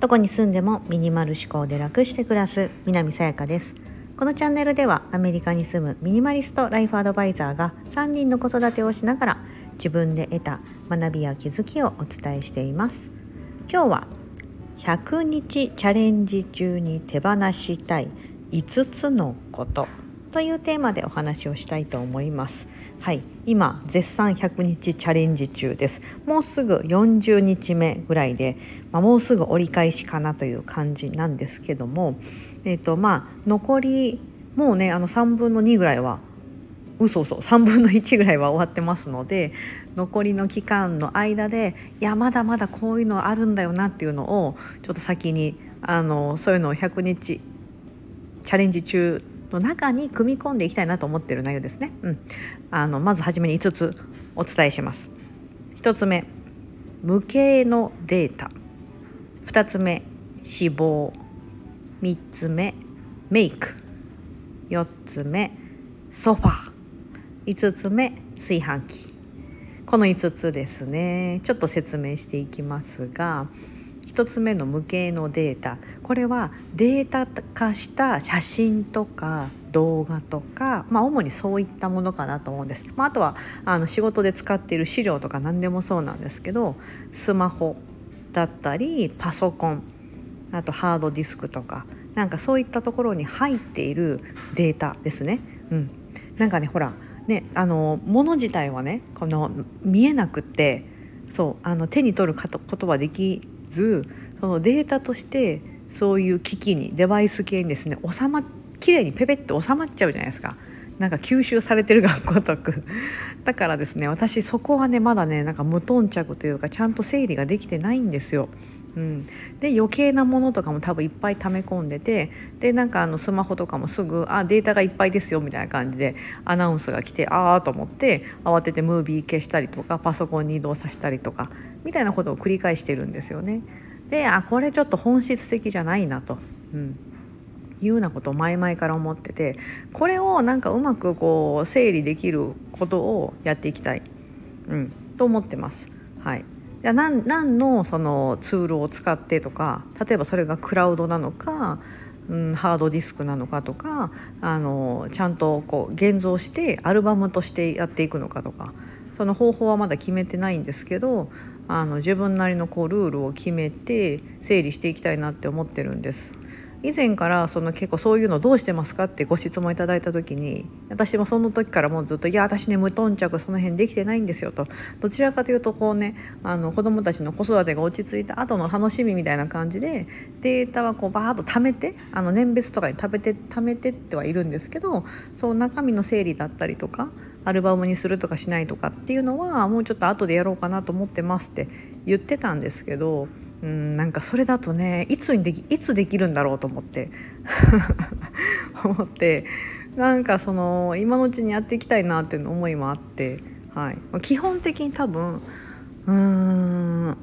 どこに住んでもミニマル思考で楽して暮らす南さやかです。このチャンネルではアメリカに住むミニマリストライフアドバイザーが3人の子育てをしながら自分で得た学びや気づきをお伝えしています。今日は100日チャレンジ中に手放したい5つのこと。というテーマでお話をしたいと思います。はい。今絶賛100日チャレンジ中です。もうすぐ40日目ぐらいで、まあ、もうすぐ折り返しかなという感じなんですけどもえっ、ー、とまあ残りもうねあの3分の2ぐらいは嘘嘘3分の1ぐらいは終わってますので残りの期間の間でいやまだまだこういうのあるんだよなっていうのをちょっと先にあのそういうのを100日チャレンジ中の中に組み込んでいきたいなと思っている内容ですね。うん、あのまず初めに5つお伝えします。1つ目無形のデータ。2つ目脂肪3つ目メイク。4つ目ソファー。5つ目炊飯器。この5つですね。ちょっと説明していきますが1つ目の無形のデータこれはデータ化した写真とか動画とか、まあ、主にそういったものかなと思うんです。まあ、あとはあの仕事で使っている資料とか何でもそうなんですけどスマホだったりパソコンあとハードディスクとかなんかそういったところに入っているデータですね。うん、なんかねほらねあの物自体はねこの見えなくってそうあの手に取ることはできずそのデータとしてそういう機器にデバイス系にですね収ま綺麗にペペッと収まっちゃうじゃないですか。なんか吸収されてる学校とく だからですね私そこはねまだねなんか無頓着というかちゃんと整理ができてないんですよ。うん、で余計なものとかも多分いっぱい溜め込んでてでなんかあのスマホとかもすぐ「あデータがいっぱいですよ」みたいな感じでアナウンスが来てああと思って慌ててムービー消したりとかパソコンに移動させたりとかみたいなことを繰り返してるんですよね。であこれちょっと本質的じゃないなと。うんいうようなことを前々から思っててこれをなんかうまくこう整理できることをやっていきたい、うん、と思ってます。はい、じゃあ何何のそのツールを使ってとか例えばそれがクラウドなのか、うん、ハードディスクなのかとかあのちゃんとこう現像してアルバムとしてやっていくのかとかその方法はまだ決めてないんですけどあの自分なりのこうルールを決めて整理していきたいなって思ってるんです。以前からその結構そういうのどうしてますかってご質問いただいた時に私もその時からもうずっと「いや私ね無頓着その辺できてないんですよ」と。どちらかというとこうねあの子どもたちの子育てが落ち着いた後の楽しみみたいな感じでデータはこうバーッと貯めてあの年別とかに食べて貯めてってはいるんですけどそう中身の整理だったりとかアルバムにするとかしないとかっていうのはもうちょっと後でやろうかなと思ってますって言ってたんですけどうんなんかそれだとねいつにできいつできるんだろうと思って 思ってなんかその今のうちにやっていきたいなっていう思いもあって、はい、基本的に多分うーん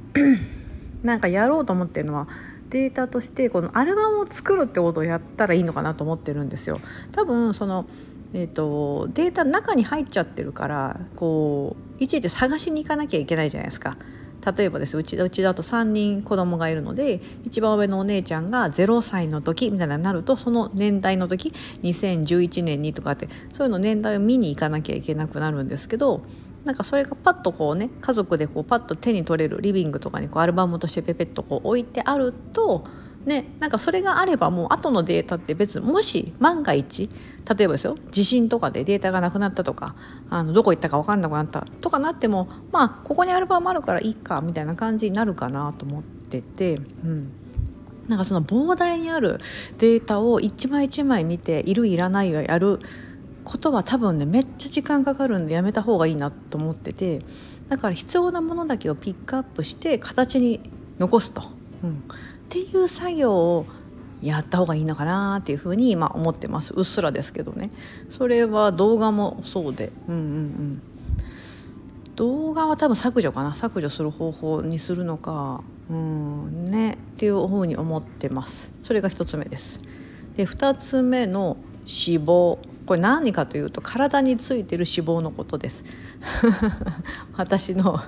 なんかやろうと思ってるのはデータとしてこのアルバムを作るってことをやったらいいのかなと思ってるんですよ。多分そのえーと、データの中に入っちゃってるからこういちいち探しに行かなきゃいけないじゃないですか。例えばですうちうちだと3人子供がいるので一番上のお姉ちゃんが0歳の時みたいなになるとその年代の時2011年にとかってそういうの年代を見に行かなきゃいけなくなるんですけどなんかそれがパッとこうね家族でこうパッと手に取れるリビングとかにこうアルバムとしてペペッとこう置いてあるとね、なんかそれがあればもう後のデータって別もし万が一例えばですよ地震とかでデータがなくなったとかあのどこ行ったか分かんなくなったとかなってもまあここにアルバムあるからいいかみたいな感じになるかなと思ってて。うんなんかその膨大にあるデータを一枚一枚見ているいらないをやることは多分ねめっちゃ時間かかるんでやめた方がいいなと思っててだから必要なものだけをピックアップして形に残すと、うん、っていう作業をやった方がいいのかなっていうふうに今思ってます。うっすらですけどね。それは動画もそうで。うんうんうん。動画は多分削除かな。削除する方法にするのか。うんね。っていうふうに思ってます。それが1つ目です。で2つ目の脂肪。これ何かというと体についてる脂肪のことです。私の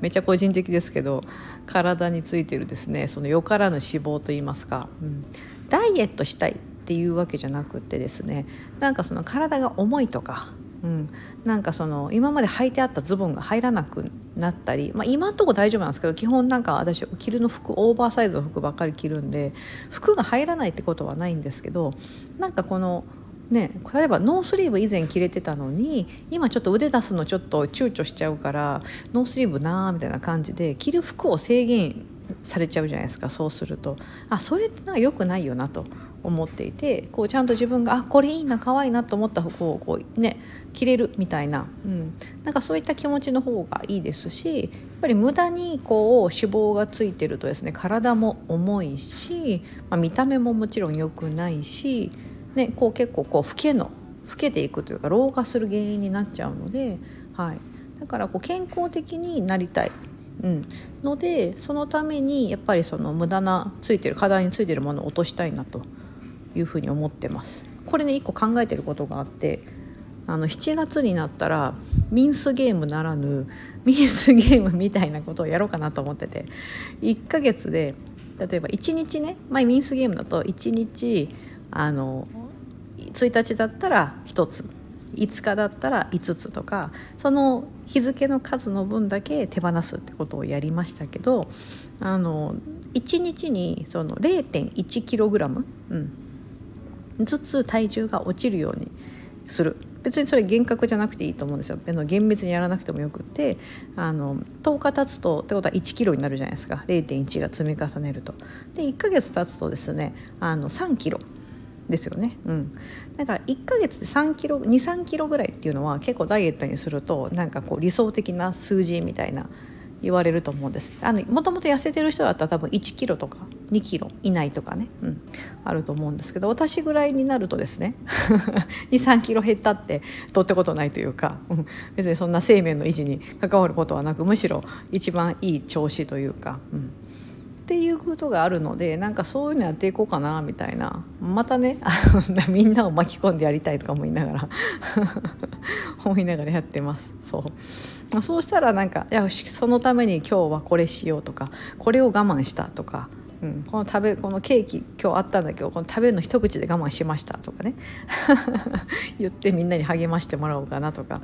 めちゃ個人的ですけど体についてるですね。そのよからぬ脂肪といいますか、うん、ダイエットしたいっていうわけじゃなくってですね。なんかその体が重いとか。うん、なんかその今まで履いてあったズボンが入らなくなったり、まあ、今んとこ大丈夫なんですけど基本なんか私着るの服オーバーサイズの服ばっかり着るんで服が入らないってことはないんですけどなんかこのね、例えばノースリーブ以前着れてたのに今ちょっと腕出すのちょっと躊躇しちゃうからノースリーブなーみたいな感じで着る服を制限されちゃうじゃないですかそうすると。あそれってなんか良くないよなと思っていてこうちゃんと自分があこれいいな可愛いなと思った服をこうね着れるみたいな、うん、なんかそういった気持ちの方がいいですしやっぱり無駄にこう脂肪がついてるとですね体も重いし、まあ、見た目ももちろん良くないしね、こう結構こう老けの老けていくというか老化する原因になっちゃうので、はい、だからこう健康的になりたい、うん、のでそのためにやっぱりその無駄なついてる課題についてるものを落としたいなというふうに思ってます。これね一個考えてることがあってあの7月になったらミンスゲームならぬミンスゲームみたいなことをやろうかなと思ってて1ヶ月で例えば1日ね前ミンスゲームだと1日あの1日だったら1つ5日だったら5つとかその日付の数の分だけ手放すってことをやりましたけどあの1日にその 0.1kg、うん、ずつ体重が落ちるようにする。別にそれ厳格じゃなくていいと思うんですよ。厳密にやらなくてもよくってあの10日経つとってことは1キロになるじゃないですか。0.1が積み重ねると。で1ヶ月経つとですねあの3キロ。ですよね、うん、だから1ヶ月で3キロ23キロぐらいっていうのは結構ダイエットにするとなんかこう理想的な数字みたいな言われると思うんです。あのもともと痩せてる人だったら多分1キロとか2キロ以内とかね、うん、あると思うんですけど私ぐらいになるとですね 23キロ減ったってとってことないというか、うん、別にそんな生命の維持に関わることはなくむしろ一番いい調子というか、うん、っていうことがあるのでなんかそういうのやっていこうかなみたいな。またねみんなを巻き込んでやりたいとか思いながら 思いながらやってます。そう。そうしたらなんかいやそのために今日はこれしようとかこれを我慢したとかうん、この食べこのケーキ今日あったんだけどこの食べるの一口で我慢しましたとかね 言ってみんなに励ましてもらおうかなとか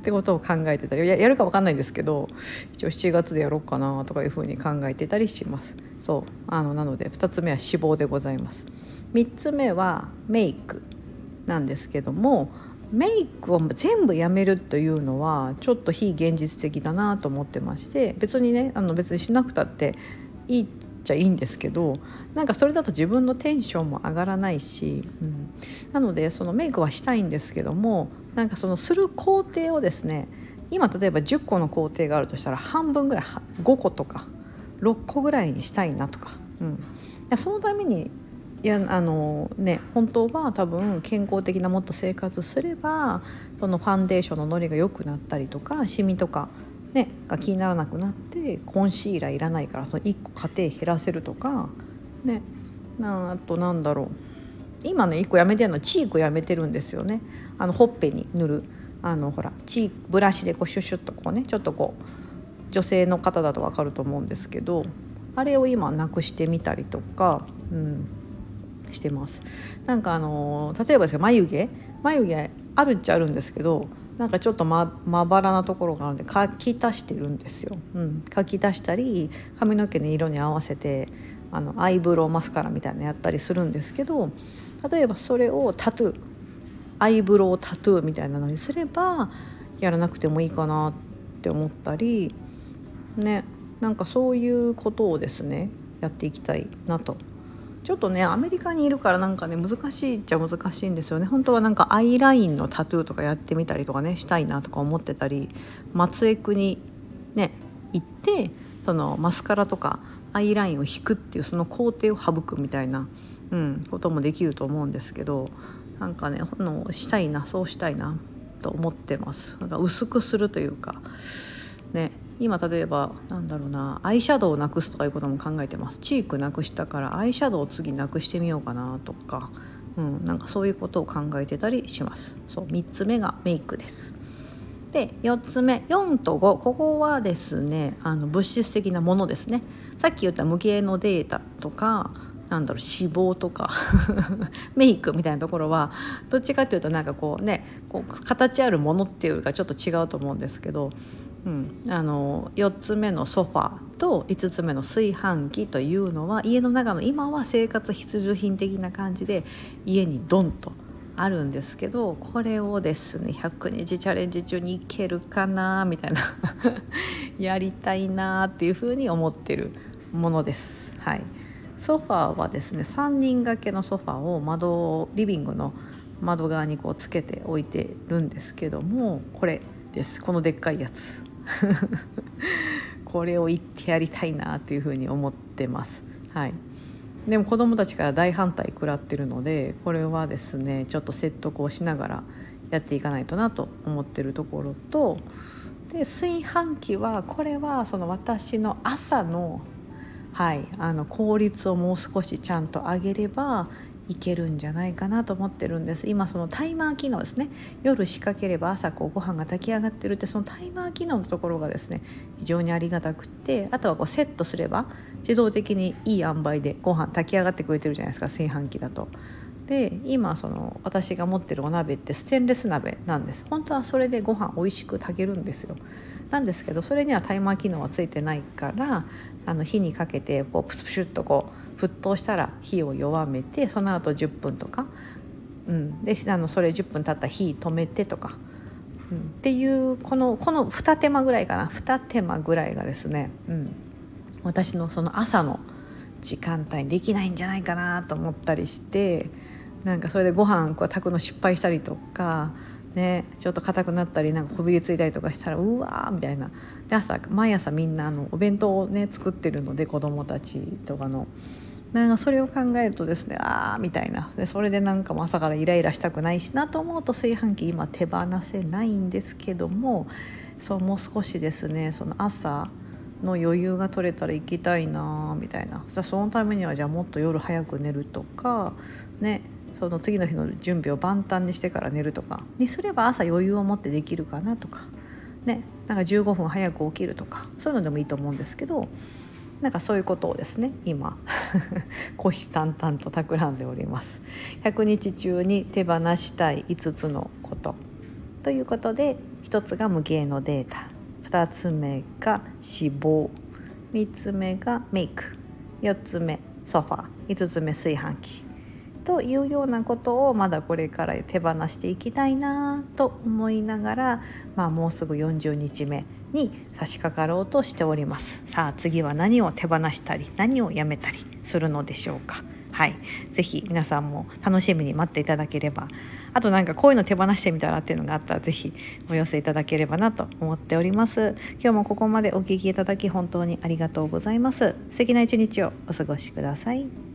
ってことを考えてたりややるか分かんないですけど一応7月でやろうかなとかいうふうに考えてたりします。そうあのなので2つ目は脂肪でございます。3つ目はメイクなんですけどもメイクを全部やめるというのはちょっと非現実的だなと思ってまして別にねあの別にしなくたっていいちゃいいんですけどなんかそれだと自分のテンションも上がらないし、うん、なのでそのメイクはしたいんですけどもなんかそのする工程をですね今例えば10個の工程があるとしたら半分ぐらい5個とか6個ぐらいにしたいなとか、うん、そのためにいやあのね本当は多分健康的なもっと生活すればそのファンデーションののりが良くなったりとかシミとかね、が気にならなくなってコンシーラーいらないからその1個家庭減らせるとか、ね、なあとなんだろう。今ね1個やめてるのはチークやめてるんですよね。あのほっぺに塗る。あのほらチークブラシでこうシュシュッとこうねちょっとこう女性の方だと分かると思うんですけどあれを今なくしてみたりとか、うん、してます。なんかあの例えばですけど眉毛。眉毛あるっちゃあるんですけどなんかちょっとままばらなところがあるんで書き足してるんですよ、うん、書き足したり髪の毛の色に合わせてあのアイブロウマスカラみたいなのやったりするんですけど例えばそれをタトゥーアイブロウタトゥーみたいなのにすればやらなくてもいいかなって思ったりねなんかそういうことをですねやっていきたいなと。ちょっとねアメリカにいるからなんかね難しいっちゃ難しいんですよね本当はなんかアイラインのタトゥーとかやってみたりとかねしたいなとか思ってたり松江区にね行ってそのマスカラとかアイラインを引くっていうその工程を省くみたいな、うん、こともできると思うんですけどなんかねのしたいなそうしたいなと思ってます。なんか薄くするというか今例えばなんだろうなアイシャドウをなくすとかいうことも考えてます。チークなくしたからアイシャドウを次なくしてみようかなとか、うん、なんかそういうことを考えてたりします。そう3つ目がメイクです。で4つ目4と5ここはですねあの物質的なものですね。さっき言った無形のデータとかなんだろう脂肪とか メイクみたいなところはどっちかっていうとなんかこうねこう形あるものっていうかちょっと違うと思うんですけど、うん、あの4つ目のソファーと5つ目の炊飯器というのは家の中の今は生活必需品的な感じで家にドンとあるんですけどこれをですね100日チャレンジ中にいけるかなみたいな やりたいなっていうふうに思ってるものです。はい。ソファーはですね3人掛けのソファーを窓リビングの窓側にこうつけておいてるんですけどもこれです。このでっかいやつ。これを言ってやりたいなっていうふうに思ってます。はい、でも子どもたちから大反対食らってるのでこれはですねちょっと説得をしながらやっていかないとなと思ってるところとで炊飯器はこれはその私の朝のはい、あの効率をもう少しちゃんと上げればいけるんじゃないかなと思ってるんです。今そのタイマー機能ですね。夜仕掛ければ朝こうご飯が炊き上がってるってそのタイマー機能のところがですね非常にありがたくってあとはこうセットすれば自動的にいい塩梅でご飯炊き上がってくれてるじゃないですか。炊飯器だと。で今その私が持ってるお鍋ってステンレス鍋なんです。本当はそれでご飯美味しく炊けるんですよ。なんですけどそれにはタイマー機能はついてないからあの火にかけてこうプシュプシュッとこう沸騰したら火を弱めてその後10分とか、うん、であのそれ10分経ったら火止めてとか、うん、っていうこのこの2手間ぐらいかな。2手間ぐらいがですね、うん、私のその朝の時間帯できないんじゃないかなと思ったりしてなんかそれでご飯こう炊くの失敗したりとかね、ちょっと硬くなったりなんかこびりついたりとかしたらうわーみたいな。で朝毎朝みんなあのお弁当をね作ってるので子供たちとかの。なんかそれを考えるとですねああみたいな。でそれでなんかも朝からイライラしたくないしなと思うと炊飯器今手放せないんですけどもそうもう少しですねその朝の余裕が取れたら行きたいなみたいな。そのためにはじゃあもっと夜早く寝るとかねその次の日の準備を万端にしてから寝るとか。にすれば朝余裕を持ってできるかなとか。ねなんか15分早く起きるとか。そういうのでもいいと思うんですけどなんかそういうことをですね今 虎視眈々と企んでおります。100日中に手放したい5つのことということで1つが無形のデータ。2つ目が脂肪3つ目がメイク。4つ目ソファー。5つ目炊飯器。というようなことをまだこれから手放していきたいなと思いながら、まあ、もうすぐ40日目。に差し掛かろうとしております。さあ次は何を手放したり何をやめたりするのでしょうか。はい、ぜひ皆さんも楽しみに待っていただければ。あとなんかこういうの手放してみたらっていうのがあったら是非お寄せいただければなと思っております。今日もここまでお聴きいただき本当にありがとうございます。素敵な一日をお過ごしください。